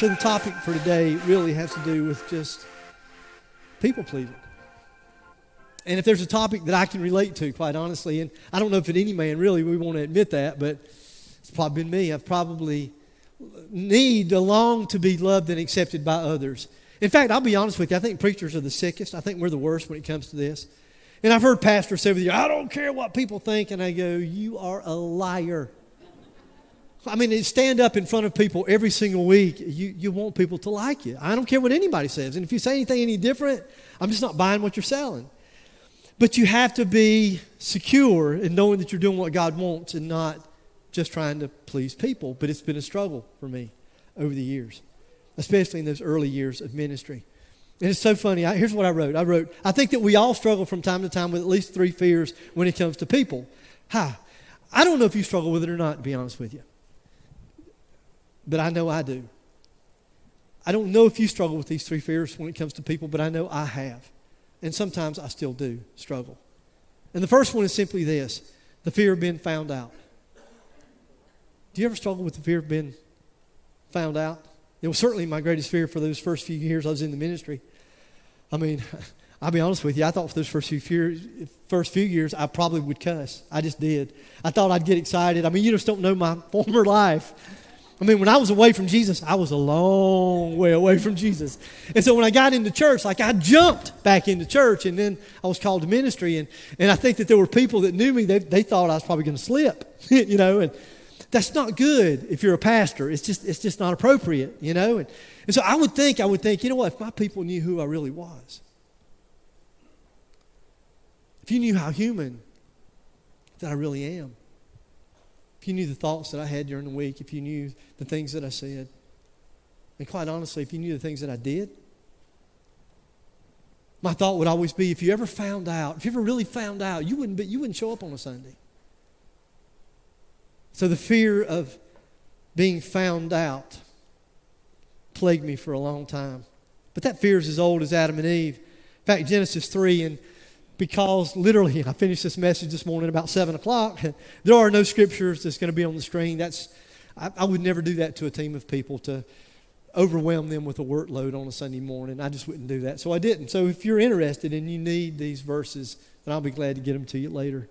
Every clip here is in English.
So the topic for today really has to do with just people pleasing. And if there's a topic that I can relate to, quite honestly, and I don't know if at any man really we want to admit that, but it's probably been me. I've probably need to long to be loved and accepted by others. In fact, I'll be honest with you, I think preachers are the sickest. I think we're the worst when it comes to this. And I've heard pastors say with you, I don't care what people think. And I go, You are a liar. I mean, stand up in front of people every single week. You, you want people to like you. I don't care what anybody says. And if you say anything any different, I'm just not buying what you're selling. But you have to be secure in knowing that you're doing what God wants and not just trying to please people. But it's been a struggle for me over the years, especially in those early years of ministry. And it's so funny. I, here's what I wrote I wrote, I think that we all struggle from time to time with at least three fears when it comes to people. Hi. I don't know if you struggle with it or not, to be honest with you but I know I do. I don't know if you struggle with these three fears when it comes to people, but I know I have. And sometimes I still do struggle. And the first one is simply this the fear of being found out. Do you ever struggle with the fear of being found out? It was certainly my greatest fear for those first few years I was in the ministry. I mean, I'll be honest with you, I thought for those first few, years, first few years I probably would cuss. I just did. I thought I'd get excited. I mean, you just don't know my former life. I mean, when I was away from Jesus, I was a long way away from Jesus. And so when I got into church, like I jumped back into church and then I was called to ministry. And, and I think that there were people that knew me, they, they thought I was probably going to slip, you know, and that's not good if you're a pastor. It's just, it's just not appropriate, you know. And, and so I would think, I would think, you know what, if my people knew who I really was, if you knew how human that I really am, you knew the thoughts that I had during the week, if you knew the things that I said, and quite honestly, if you knew the things that I did, my thought would always be if you ever found out, if you ever really found out, you wouldn't, be, you wouldn't show up on a Sunday. So the fear of being found out plagued me for a long time. But that fear is as old as Adam and Eve. In fact, Genesis 3 and because literally, I finished this message this morning about 7 o'clock. There are no scriptures that's going to be on the screen. That's, I, I, would never do that to a team of people to overwhelm them with a workload on a Sunday morning. I just wouldn't do that. So I didn't. So if you're interested and you need these verses, then I'll be glad to get them to you later.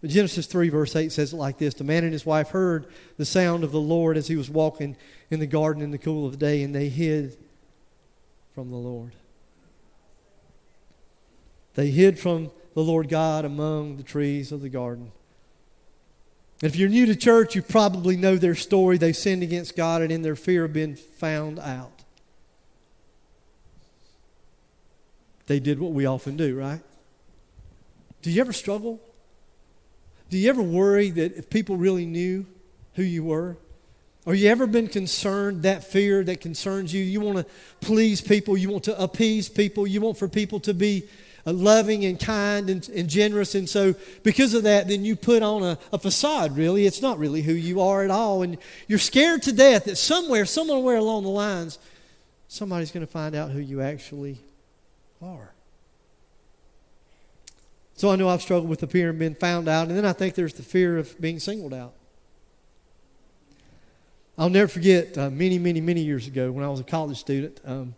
But Genesis 3, verse 8 says it like this The man and his wife heard the sound of the Lord as he was walking in the garden in the cool of the day, and they hid from the Lord. They hid from the Lord God among the trees of the garden. If you're new to church, you probably know their story. They sinned against God and in their fear of being found out. They did what we often do, right? Do you ever struggle? Do you ever worry that if people really knew who you were? Or you ever been concerned, that fear that concerns you? You want to please people, you want to appease people, you want for people to be loving and kind and, and, generous. And so, because of that, then you put on a, a, facade, really. It's not really who you are at all. And you're scared to death that somewhere, somewhere along the lines, somebody's going to find out who you actually are. So I know I've struggled with the fear of being found out. And then I think there's the fear of being singled out. I'll never forget uh, many, many, many years ago when I was a college student. Um,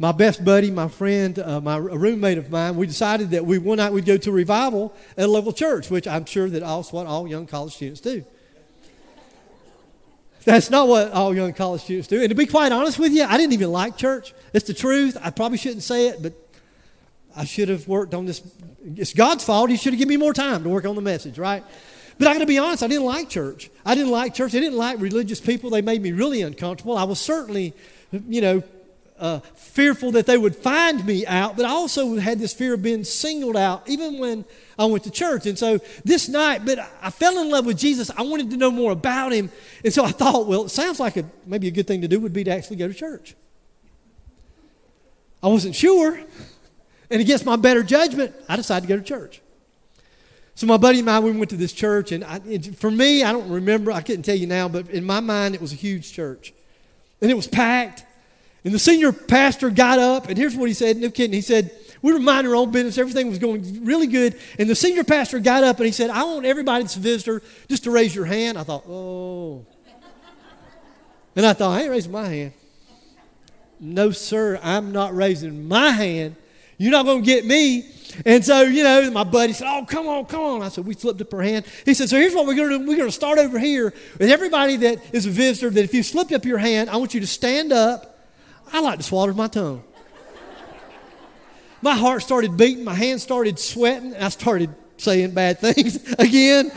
my best buddy, my friend, uh, my roommate of mine, we decided that we one night we'd go to revival at a local church, which I'm sure that also what all young college students do. That's not what all young college students do. And to be quite honest with you, I didn't even like church. It's the truth. I probably shouldn't say it, but I should have worked on this. It's God's fault. He should have given me more time to work on the message, right? But I got to be honest, I didn't like church. I didn't like church. I didn't like religious people. They made me really uncomfortable. I was certainly, you know, uh, fearful that they would find me out, but I also had this fear of being singled out even when I went to church. And so this night, but I fell in love with Jesus. I wanted to know more about him. And so I thought, well, it sounds like a, maybe a good thing to do would be to actually go to church. I wasn't sure. And against my better judgment, I decided to go to church. So my buddy and I, we went to this church, and I, it, for me, I don't remember, I couldn't tell you now, but in my mind, it was a huge church. And it was packed. And the senior pastor got up, and here's what he said, no kidding, he said, we were minding our own business, everything was going really good. And the senior pastor got up and he said, I want everybody that's a visitor just to raise your hand. I thought, oh. And I thought, I ain't raising my hand. No, sir, I'm not raising my hand. You're not going to get me. And so, you know, my buddy said, Oh, come on, come on. I said, We slipped up our hand. He said, So here's what we're going to do. We're going to start over here. And everybody that is a visitor, that if you slipped up your hand, I want you to stand up. I like to swallow my tongue. my heart started beating, my hands started sweating, I started saying bad things again.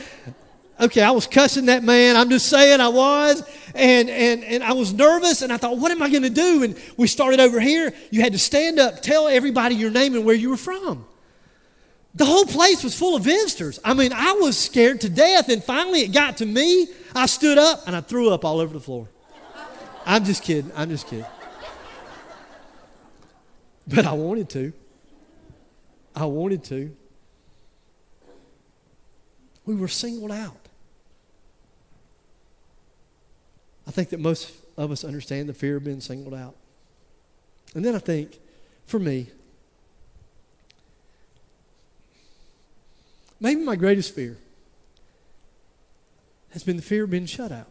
Okay, I was cussing that man. I'm just saying I was. And, and, and I was nervous, and I thought, what am I going to do? And we started over here. You had to stand up, tell everybody your name and where you were from. The whole place was full of visitors. I mean, I was scared to death. And finally, it got to me. I stood up and I threw up all over the floor. I'm just kidding. I'm just kidding. But I wanted to. I wanted to. We were singled out. I think that most of us understand the fear of being singled out. And then I think, for me, maybe my greatest fear has been the fear of being shut out.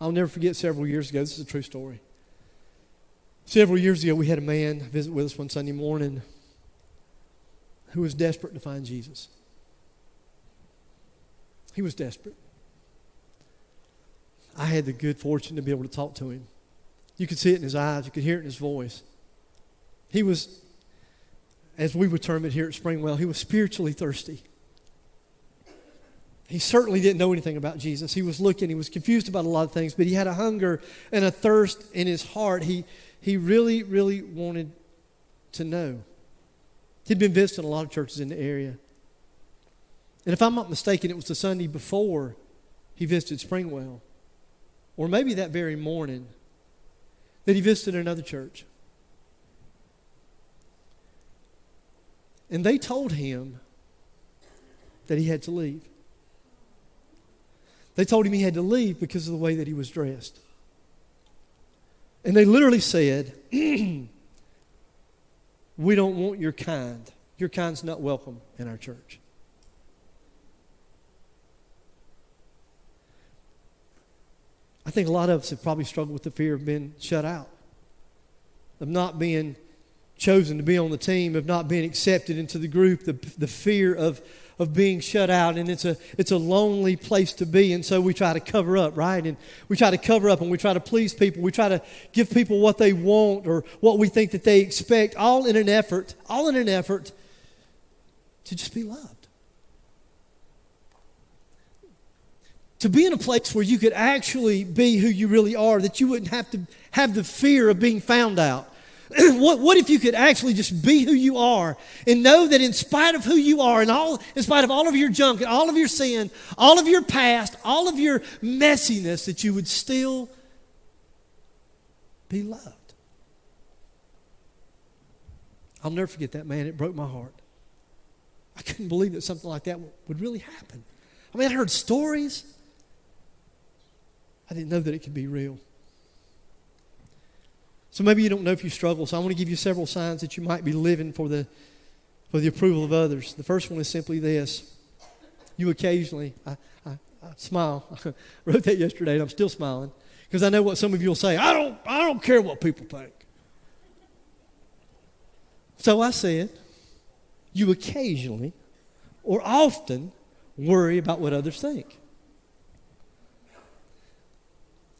I'll never forget several years ago, this is a true story. Several years ago, we had a man visit with us one Sunday morning who was desperate to find Jesus. He was desperate. I had the good fortune to be able to talk to him. You could see it in his eyes, you could hear it in his voice. He was, as we would term it here at Springwell, he was spiritually thirsty. He certainly didn't know anything about Jesus. He was looking, he was confused about a lot of things, but he had a hunger and a thirst in his heart. He, he really, really wanted to know. He'd been visiting a lot of churches in the area. And if I'm not mistaken, it was the Sunday before he visited Springwell, or maybe that very morning, that he visited another church. And they told him that he had to leave. They told him he had to leave because of the way that he was dressed. And they literally said, We don't want your kind. Your kind's not welcome in our church. I think a lot of us have probably struggled with the fear of being shut out, of not being chosen to be on the team, of not being accepted into the group, the, the fear of, of being shut out. And it's a, it's a lonely place to be. And so we try to cover up, right? And we try to cover up and we try to please people. We try to give people what they want or what we think that they expect, all in an effort, all in an effort to just be loved. to be in a place where you could actually be who you really are, that you wouldn't have to have the fear of being found out. what, what if you could actually just be who you are and know that in spite of who you are and all in spite of all of your junk and all of your sin, all of your past, all of your messiness, that you would still be loved? I'll never forget that man. It broke my heart. I couldn't believe that something like that would really happen. I mean, I heard stories. I didn't know that it could be real. So maybe you don't know if you struggle. So I want to give you several signs that you might be living for the, for the approval of others. The first one is simply this. You occasionally, I, I, I smile. I wrote that yesterday and I'm still smiling because I know what some of you will say. I don't, I don't care what people think. So I said, you occasionally or often worry about what others think.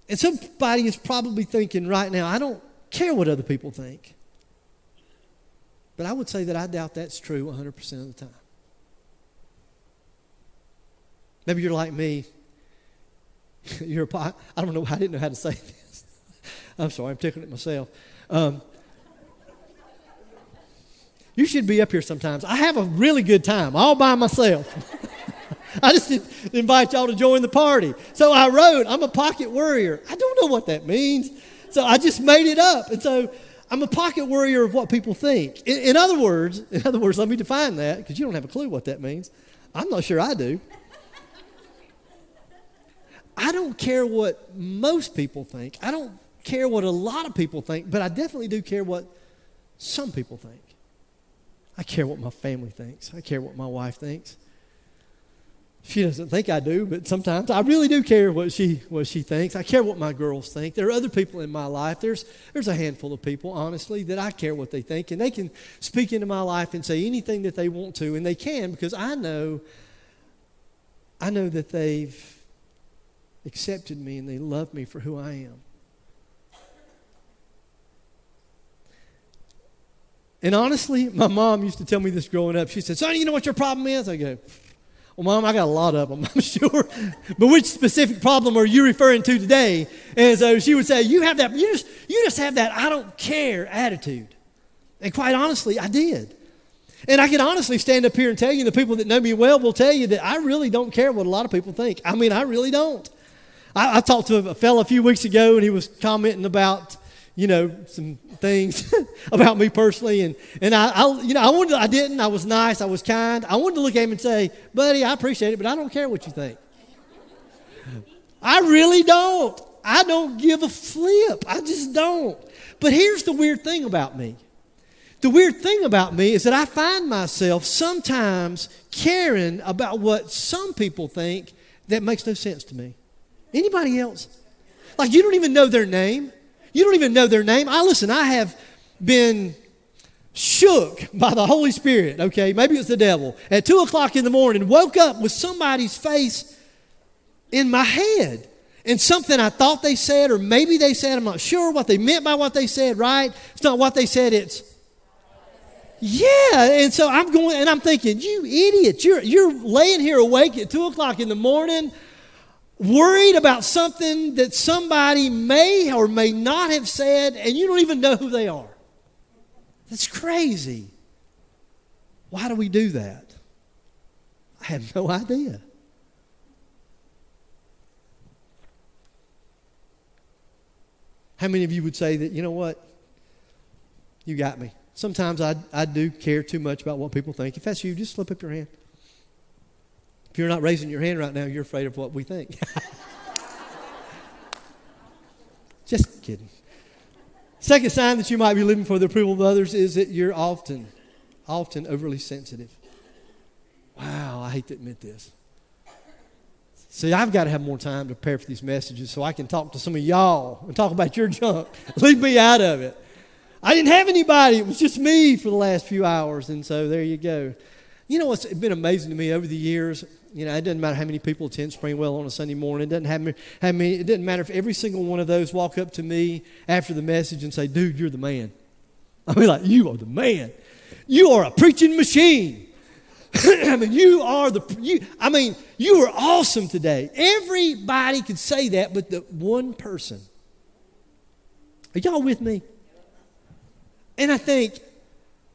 And somebody is probably thinking right now, I don't care what other people think. But I would say that I doubt that's true 100% of the time. Maybe you're like me. You're a, I don't know, I didn't know how to say this. I'm sorry, I'm tickling it myself. Um, you should be up here sometimes. I have a really good time all by myself. I just invite y'all to join the party. So I wrote, I'm a pocket worrier. I don't know what that means. So I just made it up. And so I'm a pocket worrier of what people think. In, in other words, in other words, let me define that because you don't have a clue what that means. I'm not sure I do. I don't care what most people think. I don't care what a lot of people think, but I definitely do care what some people think. I care what my family thinks. I care what my wife thinks. She doesn't think I do, but sometimes I really do care what she what she thinks. I care what my girls think. There are other people in my life. There's there's a handful of people, honestly, that I care what they think, and they can speak into my life and say anything that they want to, and they can because I know I know that they've accepted me and they love me for who I am. And honestly, my mom used to tell me this growing up. She said, Son, you know what your problem is? I go, Well, Mom, I got a lot of them, I'm sure. but which specific problem are you referring to today? And so she would say, You have that, you just, you just have that I don't care attitude. And quite honestly, I did. And I can honestly stand up here and tell you, the people that know me well will tell you that I really don't care what a lot of people think. I mean, I really don't. I, I talked to a fellow a few weeks ago, and he was commenting about, you know, some things about me personally, and and I, I, you know, I wanted, I didn't. I was nice. I was kind. I wanted to look at him and say, "Buddy, I appreciate it, but I don't care what you think. I really don't. I don't give a flip. I just don't." But here's the weird thing about me. The weird thing about me is that I find myself sometimes caring about what some people think that makes no sense to me. Anybody else? Like you don't even know their name. You don't even know their name. I listen, I have been shook by the Holy Spirit, okay? Maybe it's the devil. At two o'clock in the morning, woke up with somebody's face in my head. And something I thought they said, or maybe they said, I'm not sure what they meant by what they said, right? It's not what they said, it's yeah, and so I'm going and I'm thinking, you idiot, you're you're laying here awake at two o'clock in the morning worried about something that somebody may or may not have said, and you don't even know who they are. That's crazy. Why do we do that? I have no idea. How many of you would say that, you know what? You got me. Sometimes I, I do care too much about what people think. If that's you, just slip up your hand. If you're not raising your hand right now, you're afraid of what we think. Just kidding. Second sign that you might be living for the approval of others is that you're often, often overly sensitive. Wow, I hate to admit this. See, I've got to have more time to prepare for these messages so I can talk to some of y'all and talk about your junk. Leave me out of it. I didn't have anybody, it was just me for the last few hours, and so there you go. You know what's been amazing to me over the years? You know, it doesn't matter how many people attend Springwell on a Sunday morning. It doesn't have how. It doesn't matter if every single one of those walk up to me after the message and say, "Dude, you're the man." I mean, like, you are the man. You are a preaching machine. I mean, you are the. You, I mean, you are awesome today. Everybody could say that, but the one person. Are y'all with me? And I think,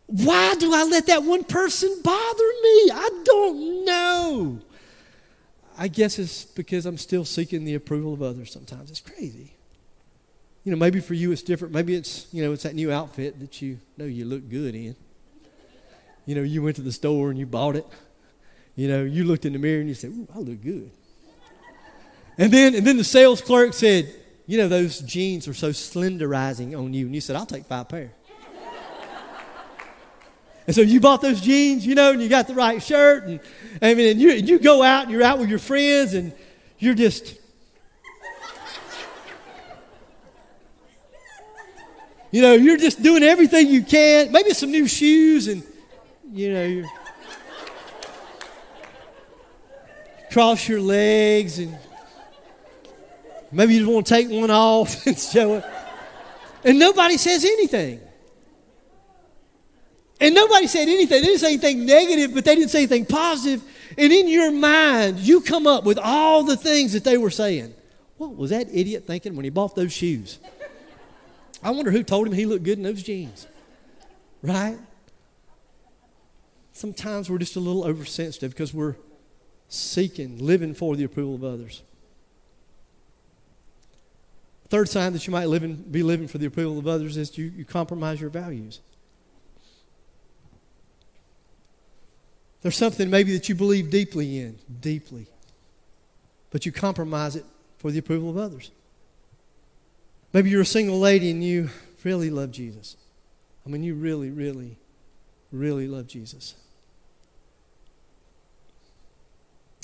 why do I let that one person bother me? I don't know. I guess it's because I'm still seeking the approval of others sometimes. It's crazy. You know, maybe for you it's different. Maybe it's, you know, it's that new outfit that you know you look good in. You know, you went to the store and you bought it. You know, you looked in the mirror and you said, Ooh, I look good. And then, and then the sales clerk said, You know, those jeans are so slenderizing on you. And you said, I'll take five pair. And so you bought those jeans, you know, and you got the right shirt, and I mean, and you, and you go out and you're out with your friends, and you're just, you know, you're just doing everything you can. Maybe some new shoes, and you know, you cross your legs, and maybe you just want to take one off and show it, and nobody says anything. And nobody said anything. They didn't say anything negative, but they didn't say anything positive. And in your mind, you come up with all the things that they were saying. What was that idiot thinking when he bought those shoes? I wonder who told him he looked good in those jeans. Right? Sometimes we're just a little oversensitive because we're seeking, living for the approval of others. Third sign that you might live in, be living for the approval of others is you, you compromise your values. There's something maybe that you believe deeply in, deeply, but you compromise it for the approval of others. Maybe you're a single lady and you really love Jesus. I mean, you really, really, really love Jesus.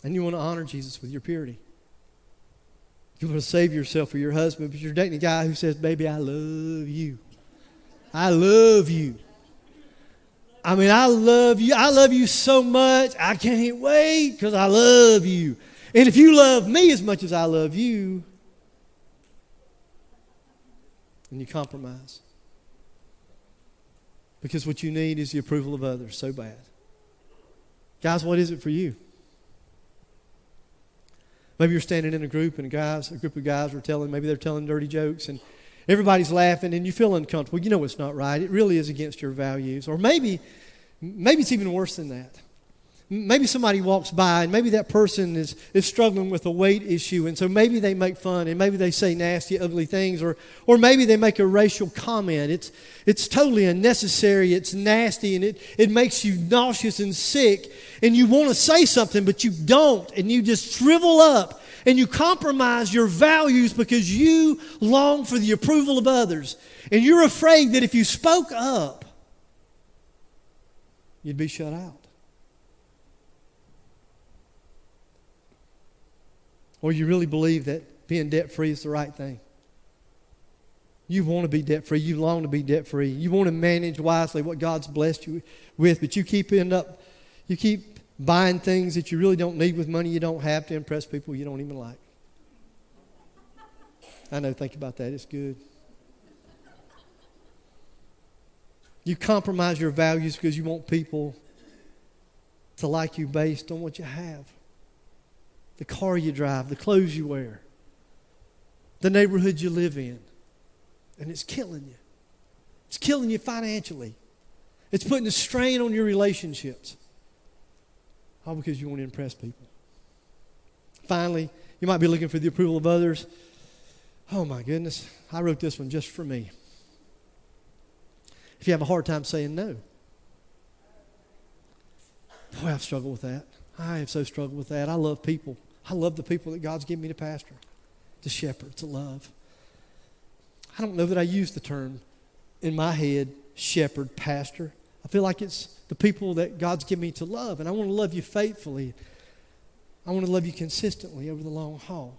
And you want to honor Jesus with your purity. You want to save yourself for your husband, but you're dating a guy who says, Baby, I love you. I love you. I mean, I love you. I love you so much. I can't wait because I love you. And if you love me as much as I love you, then you compromise. Because what you need is the approval of others so bad. Guys, what is it for you? Maybe you're standing in a group and guys, a group of guys are telling, maybe they're telling dirty jokes and everybody's laughing and you feel uncomfortable. You know it's not right. It really is against your values. Or maybe, maybe it's even worse than that. Maybe somebody walks by and maybe that person is, is struggling with a weight issue, and so maybe they make fun and maybe they say nasty, ugly things, or, or maybe they make a racial comment. It's, it's totally unnecessary, it's nasty, and it, it makes you nauseous and sick, and you want to say something, but you don't, and you just shrivel up and you compromise your values because you long for the approval of others. And you're afraid that if you spoke up, you'd be shut out. Or you really believe that being debt free is the right thing. You want to be debt free. You long to be debt free. You want to manage wisely what God's blessed you with, but you keep end up, you keep buying things that you really don't need with money you don't have to impress people you don't even like. I know, think about that. It's good. You compromise your values because you want people to like you based on what you have the car you drive, the clothes you wear, the neighborhood you live in. And it's killing you. It's killing you financially. It's putting a strain on your relationships. All because you want to impress people. Finally, you might be looking for the approval of others. Oh my goodness, I wrote this one just for me. If you have a hard time saying no, boy, I've struggled with that. I have so struggled with that. I love people. I love the people that God's given me to pastor, to shepherd, to love. I don't know that I use the term in my head, shepherd, pastor. I feel like it's the people that God's given me to love, and I want to love you faithfully. I want to love you consistently over the long haul.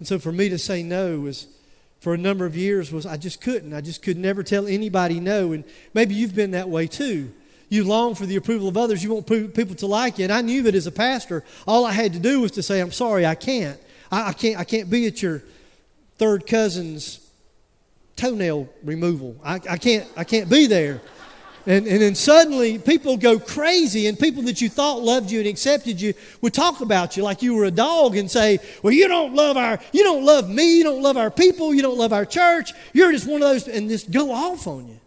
And so for me to say no was for a number of years was I just couldn't. I just could never tell anybody no. And maybe you've been that way too. You long for the approval of others. You want people to like you. And I knew that as a pastor, all I had to do was to say, I'm sorry, I can't. I, I can't, I can't be at your third cousin's toenail removal. I, I, can't, I can't be there. And, and then suddenly people go crazy, and people that you thought loved you and accepted you would talk about you like you were a dog and say, Well, you don't love our, you don't love me, you don't love our people, you don't love our church, you're just one of those, and just go off on you.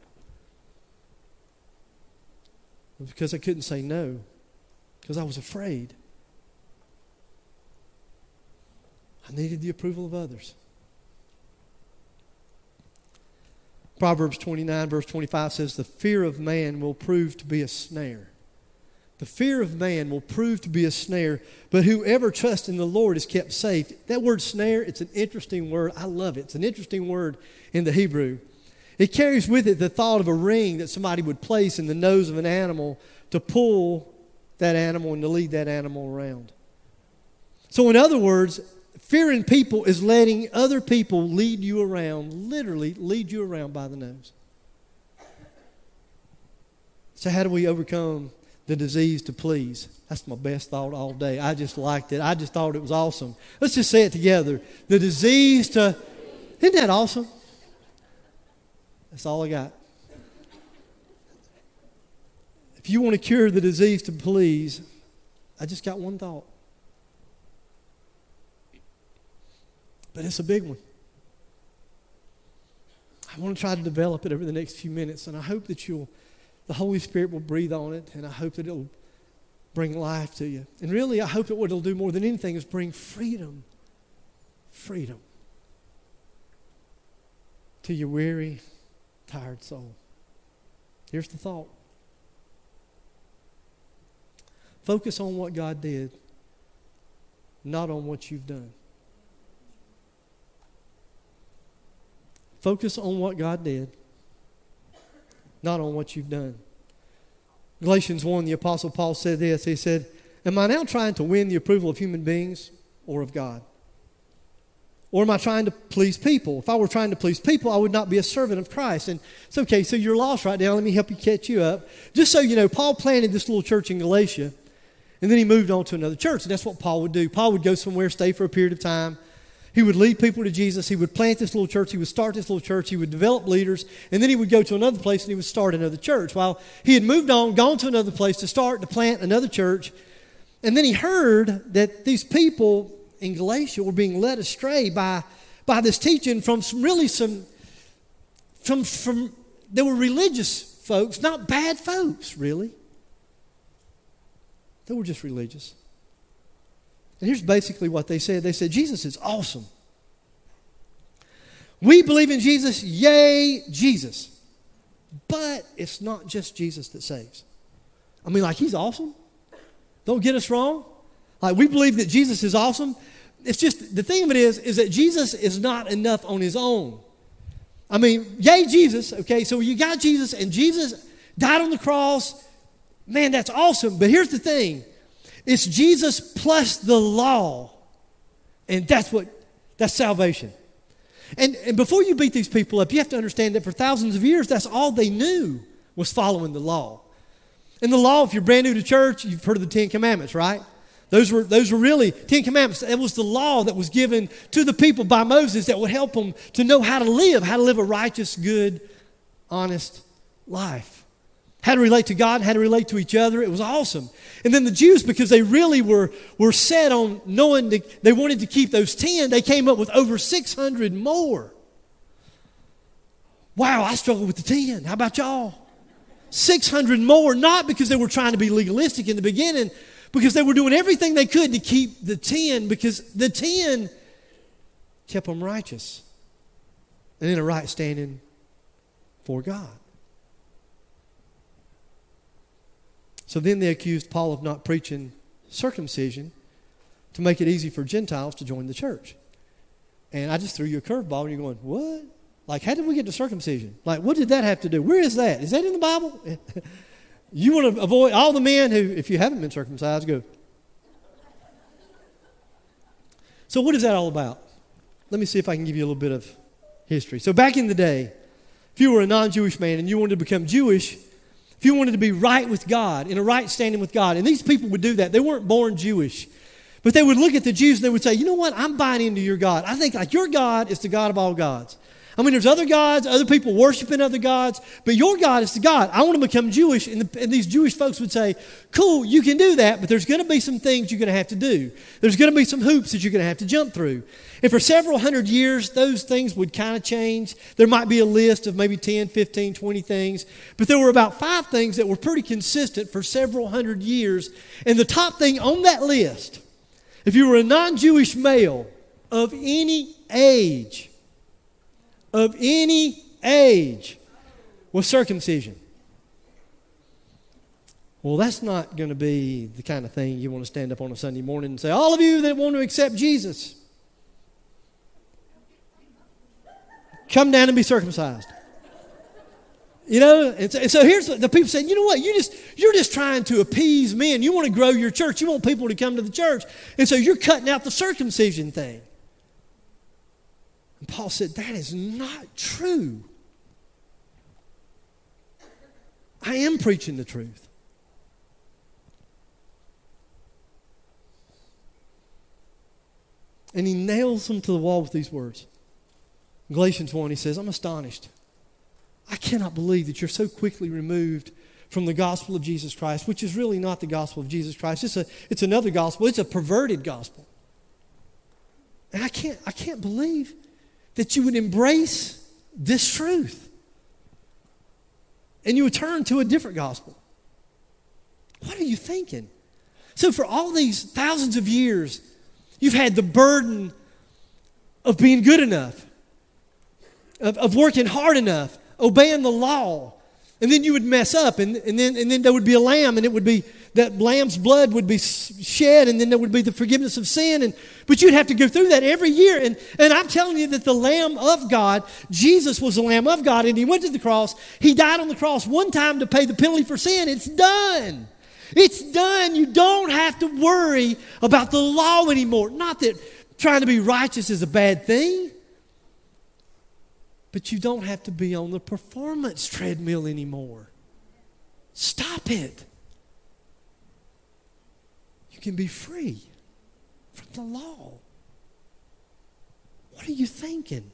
because I couldn't say no, because I was afraid. I needed the approval of others. Proverbs 29, verse 25 says, The fear of man will prove to be a snare. The fear of man will prove to be a snare, but whoever trusts in the Lord is kept safe. That word snare, it's an interesting word. I love it. It's an interesting word in the Hebrew. It carries with it the thought of a ring that somebody would place in the nose of an animal to pull that animal and to lead that animal around. So, in other words, fearing people is letting other people lead you around, literally lead you around by the nose. So, how do we overcome the disease to please? That's my best thought all day. I just liked it. I just thought it was awesome. Let's just say it together. The disease to, isn't that awesome? That's all I got. If you want to cure the disease to please, I just got one thought. But it's a big one. I want to try to develop it over the next few minutes, and I hope that you'll, the Holy Spirit will breathe on it, and I hope that it'll bring life to you. And really, I hope that what it'll do more than anything is bring freedom. Freedom to your weary, tired soul. Here's the thought focus on what God did, not on what you've done. Focus on what God did, not on what you've done. Galatians 1, the Apostle Paul said this. He said, Am I now trying to win the approval of human beings or of God? Or am I trying to please people? If I were trying to please people, I would not be a servant of Christ. And it's okay, so you're lost right now. Let me help you catch you up. Just so you know, Paul planted this little church in Galatia, and then he moved on to another church. And that's what Paul would do. Paul would go somewhere, stay for a period of time. He would lead people to Jesus. He would plant this little church. He would start this little church. He would develop leaders. And then he would go to another place and he would start another church. While he had moved on, gone to another place to start, to plant another church. And then he heard that these people in Galatia were being led astray by, by this teaching from some really some, from, from, they were religious folks, not bad folks, really. They were just religious. And here's basically what they said they said, Jesus is awesome. We believe in Jesus, yay, Jesus. But it's not just Jesus that saves. I mean, like, he's awesome. Don't get us wrong. Like, we believe that Jesus is awesome. It's just, the thing of it is, is that Jesus is not enough on his own. I mean, yay, Jesus, okay? So you got Jesus, and Jesus died on the cross. Man, that's awesome. But here's the thing it's Jesus plus the law. And that's what, that's salvation. And, and before you beat these people up, you have to understand that for thousands of years, that's all they knew was following the law. And the law, if you're brand new to church, you've heard of the Ten Commandments, right? Those were, those were really Ten Commandments. It was the law that was given to the people by Moses that would help them to know how to live, how to live a righteous, good, honest life how to relate to God, how to relate to each other. It was awesome. And then the Jews, because they really were, were set on knowing that they wanted to keep those 10, they came up with over 600 more. Wow, I struggle with the 10. How about y'all? 600 more, not because they were trying to be legalistic in the beginning, because they were doing everything they could to keep the 10, because the 10 kept them righteous and in a right standing for God. So then they accused Paul of not preaching circumcision to make it easy for Gentiles to join the church. And I just threw you a curveball, and you're going, What? Like, how did we get to circumcision? Like, what did that have to do? Where is that? Is that in the Bible? you want to avoid all the men who, if you haven't been circumcised, go. So, what is that all about? Let me see if I can give you a little bit of history. So, back in the day, if you were a non Jewish man and you wanted to become Jewish, if you wanted to be right with God, in a right standing with God, and these people would do that, they weren't born Jewish. But they would look at the Jews and they would say, you know what? I'm buying into your God. I think like your God is the God of all gods. I mean, there's other gods, other people worshiping other gods, but your God is the God. I want to become Jewish. And, the, and these Jewish folks would say, cool, you can do that, but there's going to be some things you're going to have to do. There's going to be some hoops that you're going to have to jump through. And for several hundred years, those things would kind of change. There might be a list of maybe 10, 15, 20 things, but there were about five things that were pretty consistent for several hundred years. And the top thing on that list, if you were a non Jewish male of any age, of any age was circumcision. Well, that's not going to be the kind of thing you want to stand up on a Sunday morning and say, All of you that want to accept Jesus, come down and be circumcised. You know, and so, and so, here's the people saying, you know what, you just you're just trying to appease men. You want to grow your church. You want people to come to the church. And so you're cutting out the circumcision thing. And Paul said, That is not true. I am preaching the truth. And he nails them to the wall with these words. In Galatians 1, he says, I'm astonished. I cannot believe that you're so quickly removed from the gospel of Jesus Christ, which is really not the gospel of Jesus Christ. It's, a, it's another gospel, it's a perverted gospel. And I can't, I can't believe that you would embrace this truth and you would turn to a different gospel. What are you thinking? So, for all these thousands of years, you've had the burden of being good enough, of, of working hard enough, obeying the law. And then you would mess up, and, and, then, and then there would be a lamb, and it would be that lamb's blood would be shed, and then there would be the forgiveness of sin. And, but you'd have to go through that every year. And, and I'm telling you that the Lamb of God, Jesus was the Lamb of God, and He went to the cross. He died on the cross one time to pay the penalty for sin. It's done. It's done. You don't have to worry about the law anymore. Not that trying to be righteous is a bad thing, but you don't have to be on the performance treadmill anymore. Stop it. Can be free from the law. What are you thinking?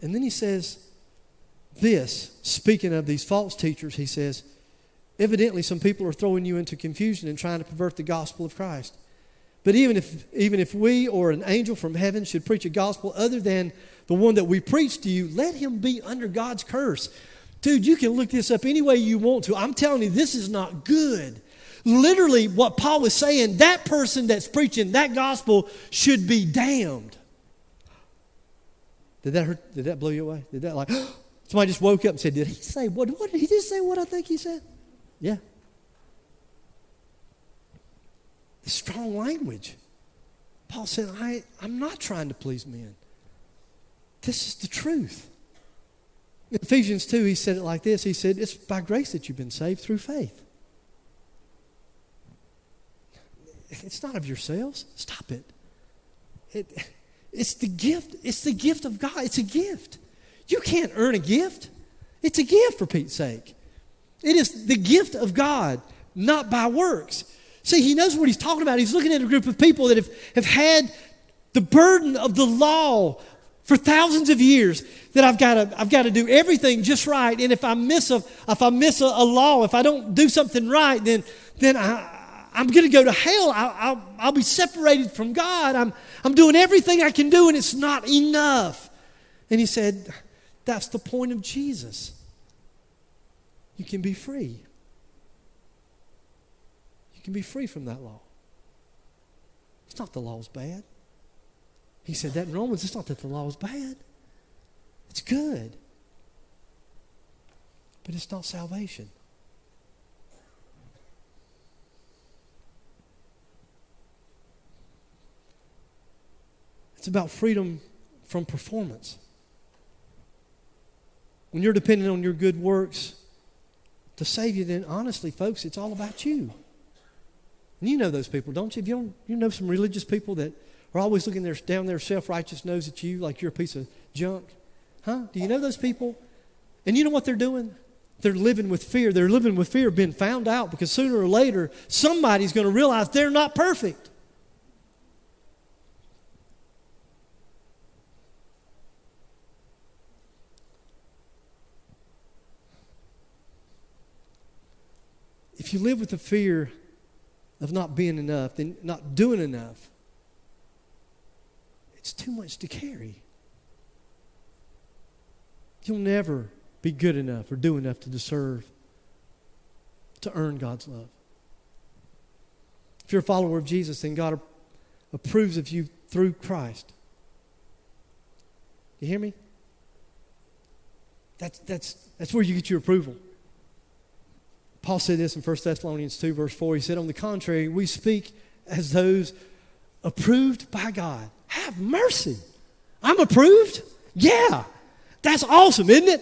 And then he says, this, speaking of these false teachers, he says, Evidently, some people are throwing you into confusion and trying to pervert the gospel of Christ. But even if, even if we or an angel from heaven should preach a gospel other than the one that we preach to you, let him be under God's curse. Dude, you can look this up any way you want to. I'm telling you, this is not good. Literally, what Paul was saying, that person that's preaching that gospel should be damned. Did that hurt? Did that blow you away? Did that like somebody just woke up and said, Did he say what? What did he just say? What I think he said? Yeah. The strong language. Paul said, I, I'm not trying to please men. This is the truth. In Ephesians 2, he said it like this He said, It's by grace that you've been saved through faith. It's not of yourselves. Stop it. it. It's the gift. It's the gift of God. It's a gift. You can't earn a gift. It's a gift for Pete's sake. It is the gift of God, not by works. See, he knows what he's talking about. He's looking at a group of people that have, have had the burden of the law for thousands of years that I've got to I've got to do everything just right. And if I miss a if I miss a, a law, if I don't do something right, then then I, I'm going to go to hell. I, will I'll be separated from God. I'm, I'm doing everything I can do, and it's not enough. And he said, That's the point of Jesus you can be free. You can be free from that law. It's not the law's bad. He said that in Romans. It's not that the law is bad. It's good. But it's not salvation. It's about freedom from performance. When you're dependent on your good works, to save you, then honestly, folks, it's all about you. And you know those people, don't you? If you, don't, you know some religious people that are always looking their, down their self righteous nose at you like you're a piece of junk. Huh? Do you know those people? And you know what they're doing? They're living with fear. They're living with fear of being found out because sooner or later somebody's going to realize they're not perfect. If you live with the fear of not being enough, then not doing enough, it's too much to carry. You'll never be good enough or do enough to deserve, to earn God's love. If you're a follower of Jesus, then God approves of you through Christ. You hear me? That's, that's, that's where you get your approval. Paul said this in 1 Thessalonians 2, verse 4. He said, On the contrary, we speak as those approved by God. Have mercy. I'm approved? Yeah. That's awesome, isn't it?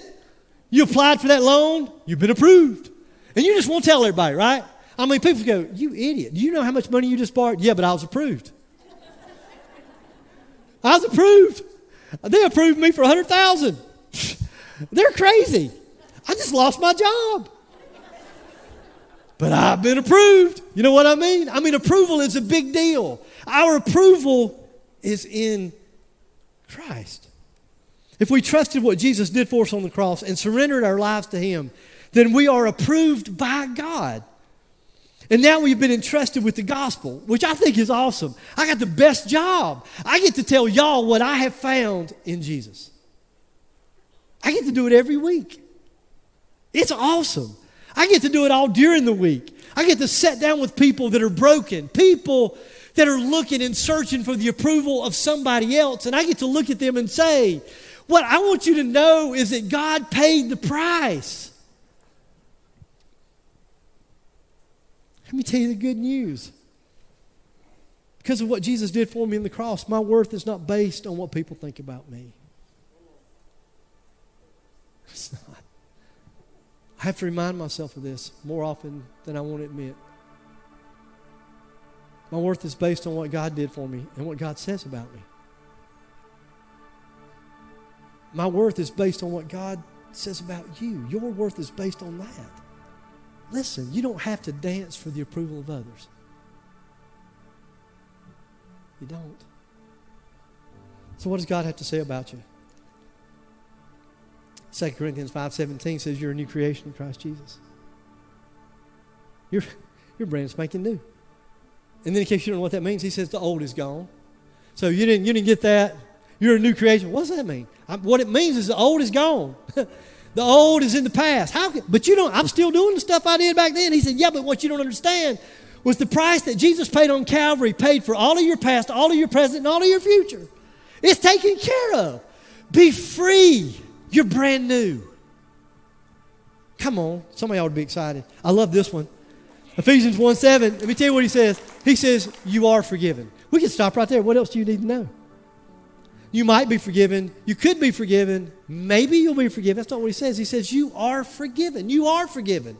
You applied for that loan, you've been approved. And you just won't tell everybody, right? I mean, people go, You idiot. Do you know how much money you just borrowed? Yeah, but I was approved. I was approved. They approved me for 100000 They're crazy. I just lost my job but I've been approved. You know what I mean? I mean, approval is a big deal. Our approval is in Christ. If we trusted what Jesus did for us on the cross and surrendered our lives to Him, then we are approved by God. And now we've been entrusted with the gospel, which I think is awesome. I got the best job. I get to tell y'all what I have found in Jesus. I get to do it every week. It's awesome. I get to do it all during the week. I get to sit down with people that are broken, people that are looking and searching for the approval of somebody else. And I get to look at them and say, What I want you to know is that God paid the price. Let me tell you the good news. Because of what Jesus did for me in the cross, my worth is not based on what people think about me. It's not. I have to remind myself of this more often than I want to admit. My worth is based on what God did for me and what God says about me. My worth is based on what God says about you. Your worth is based on that. Listen, you don't have to dance for the approval of others. You don't. So what does God have to say about you? 2 Corinthians 5.17 says you're a new creation in Christ Jesus. You're, you're brand spanking new. And then in case you don't know what that means, he says the old is gone. So you didn't, you didn't get that. You're a new creation. What does that mean? I, what it means is the old is gone. the old is in the past. How can, but you don't, I'm still doing the stuff I did back then. He said, yeah, but what you don't understand was the price that Jesus paid on Calvary paid for all of your past, all of your present, and all of your future. It's taken care of. Be free. You're brand new. Come on. Somebody ought to be excited. I love this one. Ephesians 1 7. Let me tell you what he says. He says, You are forgiven. We can stop right there. What else do you need to know? You might be forgiven. You could be forgiven. Maybe you'll be forgiven. That's not what he says. He says, You are forgiven. You are forgiven.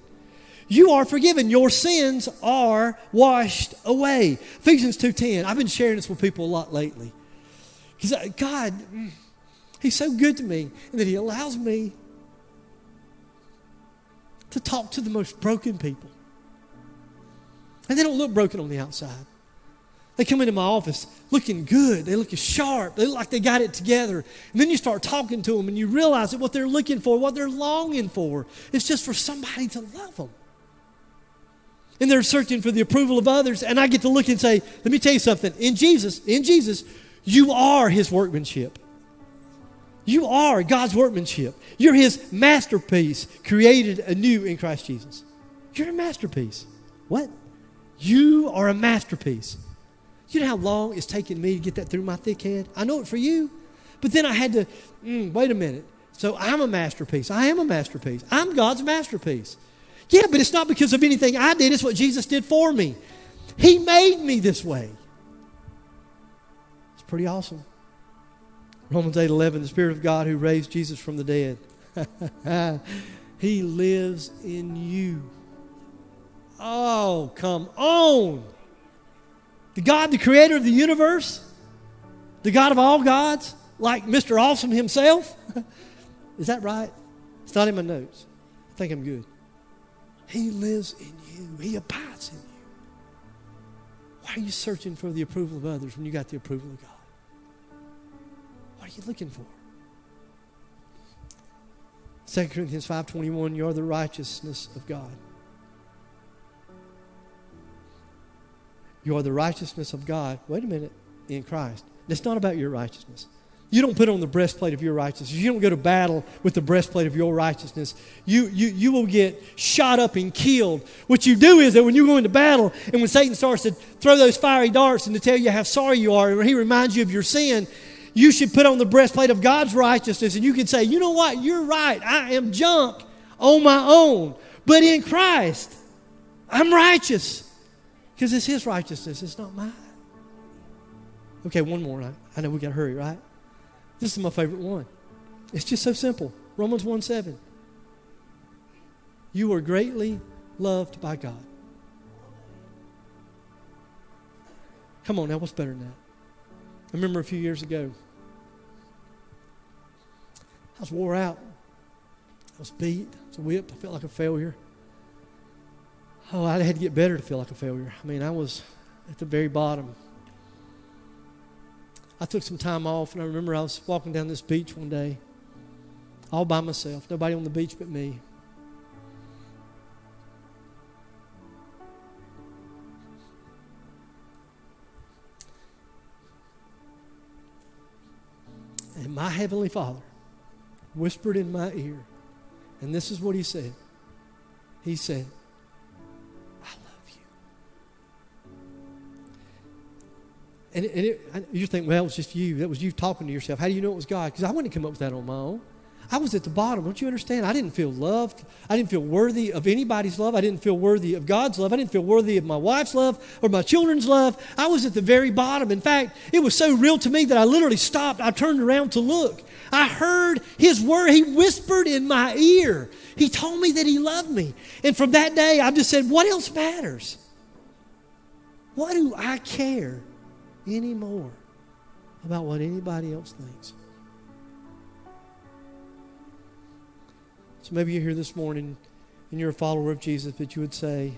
You are forgiven. Your sins are washed away. Ephesians 2.10. I've been sharing this with people a lot lately. Because uh, God, He's so good to me and that He allows me to talk to the most broken people. And they don't look broken on the outside. They come into my office looking good. They look sharp. They look like they got it together. And then you start talking to them and you realize that what they're looking for, what they're longing for, is just for somebody to love them. And they're searching for the approval of others. And I get to look and say, let me tell you something. In Jesus, in Jesus, you are his workmanship. You are God's workmanship. You're His masterpiece, created anew in Christ Jesus. You're a masterpiece. What? You are a masterpiece. You know how long it's taken me to get that through my thick head? I know it for you. But then I had to, mm, wait a minute. So I'm a masterpiece. I am a masterpiece. I'm God's masterpiece. Yeah, but it's not because of anything I did, it's what Jesus did for me. He made me this way. It's pretty awesome. Romans 8 11, the Spirit of God who raised Jesus from the dead. he lives in you. Oh, come on. The God, the creator of the universe, the God of all gods, like Mr. Awesome himself. Is that right? It's not in my notes. I think I'm good. He lives in you, He abides in you. Why are you searching for the approval of others when you got the approval of God? You looking for? 2 Corinthians 5.21, you are the righteousness of God. You are the righteousness of God. Wait a minute, in Christ. It's not about your righteousness. You don't put on the breastplate of your righteousness. You don't go to battle with the breastplate of your righteousness. You, you, you will get shot up and killed. What you do is that when you go into battle and when Satan starts to throw those fiery darts and to tell you how sorry you are, and he reminds you of your sin, you should put on the breastplate of God's righteousness and you can say, you know what? You're right. I am junk on my own. But in Christ, I'm righteous because it's His righteousness, it's not mine. Okay, one more. I, I know we got to hurry, right? This is my favorite one. It's just so simple. Romans 1 7. You are greatly loved by God. Come on now, what's better than that? I remember a few years ago, I was wore out. I was beat. I was whipped. I felt like a failure. Oh, I had to get better to feel like a failure. I mean, I was at the very bottom. I took some time off, and I remember I was walking down this beach one day, all by myself, nobody on the beach but me. And my Heavenly Father whispered in my ear, and this is what He said He said, I love you. And, and it, you think, well, it was just you. That was you talking to yourself. How do you know it was God? Because I wouldn't come up with that on my own. I was at the bottom. Don't you understand? I didn't feel loved. I didn't feel worthy of anybody's love. I didn't feel worthy of God's love. I didn't feel worthy of my wife's love or my children's love. I was at the very bottom. In fact, it was so real to me that I literally stopped. I turned around to look. I heard his word. He whispered in my ear. He told me that he loved me. And from that day, I just said, what else matters? What do I care anymore about what anybody else thinks? So maybe you're here this morning and you're a follower of Jesus, but you would say,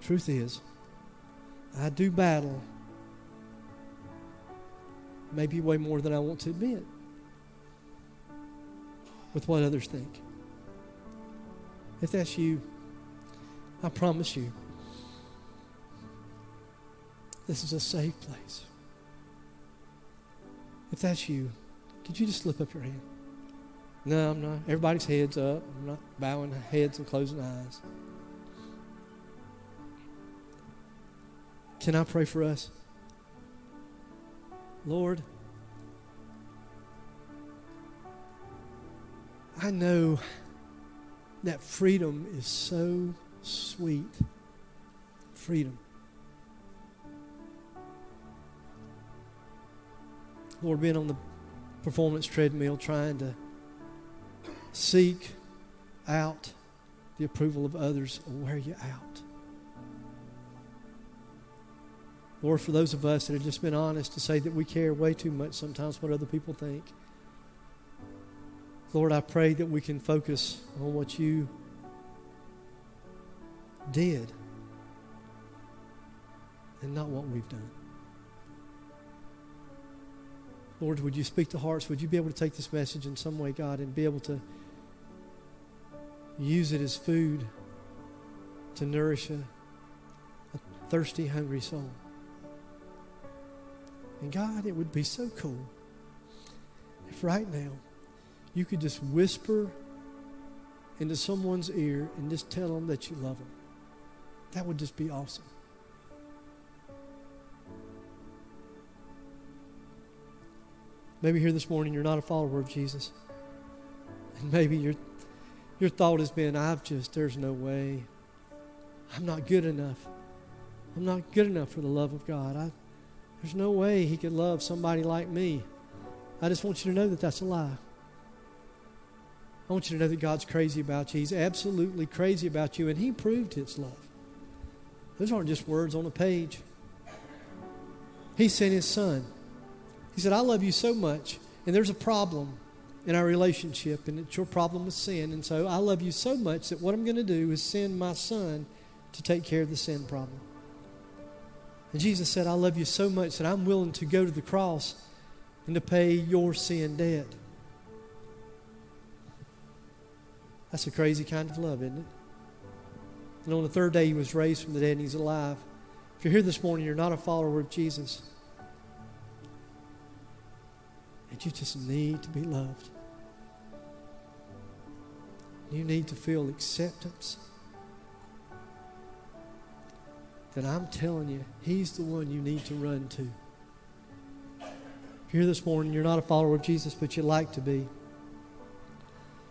Truth is, I do battle maybe way more than I want to admit with what others think. If that's you, I promise you, this is a safe place. If that's you, could you just slip up your hand? No, I'm not. Everybody's heads up. I'm not bowing heads and closing eyes. Can I pray for us? Lord, I know that freedom is so sweet. Freedom. Lord, being on the performance treadmill trying to seek out the approval of others will wear you out. Lord, for those of us that have just been honest to say that we care way too much sometimes what other people think, Lord, I pray that we can focus on what you did and not what we've done. Lord, would you speak to hearts? Would you be able to take this message in some way, God, and be able to use it as food to nourish a, a thirsty, hungry soul? And God, it would be so cool if right now you could just whisper into someone's ear and just tell them that you love them. That would just be awesome. Maybe here this morning you're not a follower of Jesus. And maybe your, your thought has been, I've just, there's no way. I'm not good enough. I'm not good enough for the love of God. I, there's no way He could love somebody like me. I just want you to know that that's a lie. I want you to know that God's crazy about you. He's absolutely crazy about you, and He proved His love. Those aren't just words on a page. He sent His Son. He said, I love you so much, and there's a problem in our relationship, and it's your problem with sin. And so I love you so much that what I'm going to do is send my Son to take care of the sin problem. And Jesus said, I love you so much that I'm willing to go to the cross and to pay your sin debt. That's a crazy kind of love, isn't it? And on the third day, he was raised from the dead and he's alive. If you're here this morning, you're not a follower of Jesus, and you just need to be loved. You need to feel acceptance that I'm telling you, He's the one you need to run to. If you're here this morning, you're not a follower of Jesus, but you'd like to be.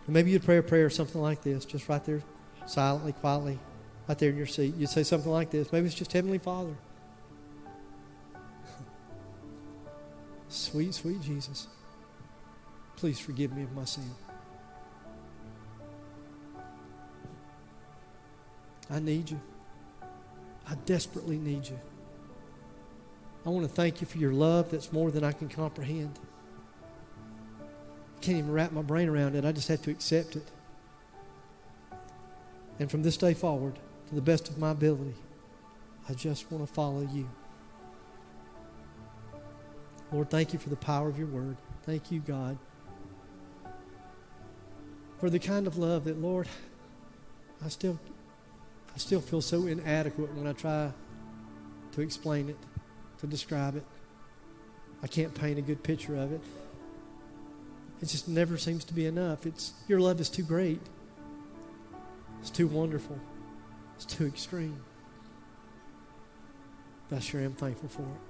And maybe you'd pray a prayer or something like this, just right there, silently, quietly, right there in your seat. You'd say something like this. Maybe it's just Heavenly Father. sweet, sweet Jesus, please forgive me of my sin. I need you. I desperately need you. I want to thank you for your love that's more than I can comprehend. I can't even wrap my brain around it. I just have to accept it. And from this day forward, to the best of my ability, I just want to follow you. Lord, thank you for the power of your word. Thank you, God, for the kind of love that, Lord, I still I still feel so inadequate when I try to explain it, to describe it. I can't paint a good picture of it. It just never seems to be enough. It's your love is too great. It's too wonderful. It's too extreme. But I sure am thankful for it.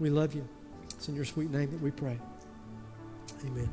We love you. It's in your sweet name that we pray. Amen.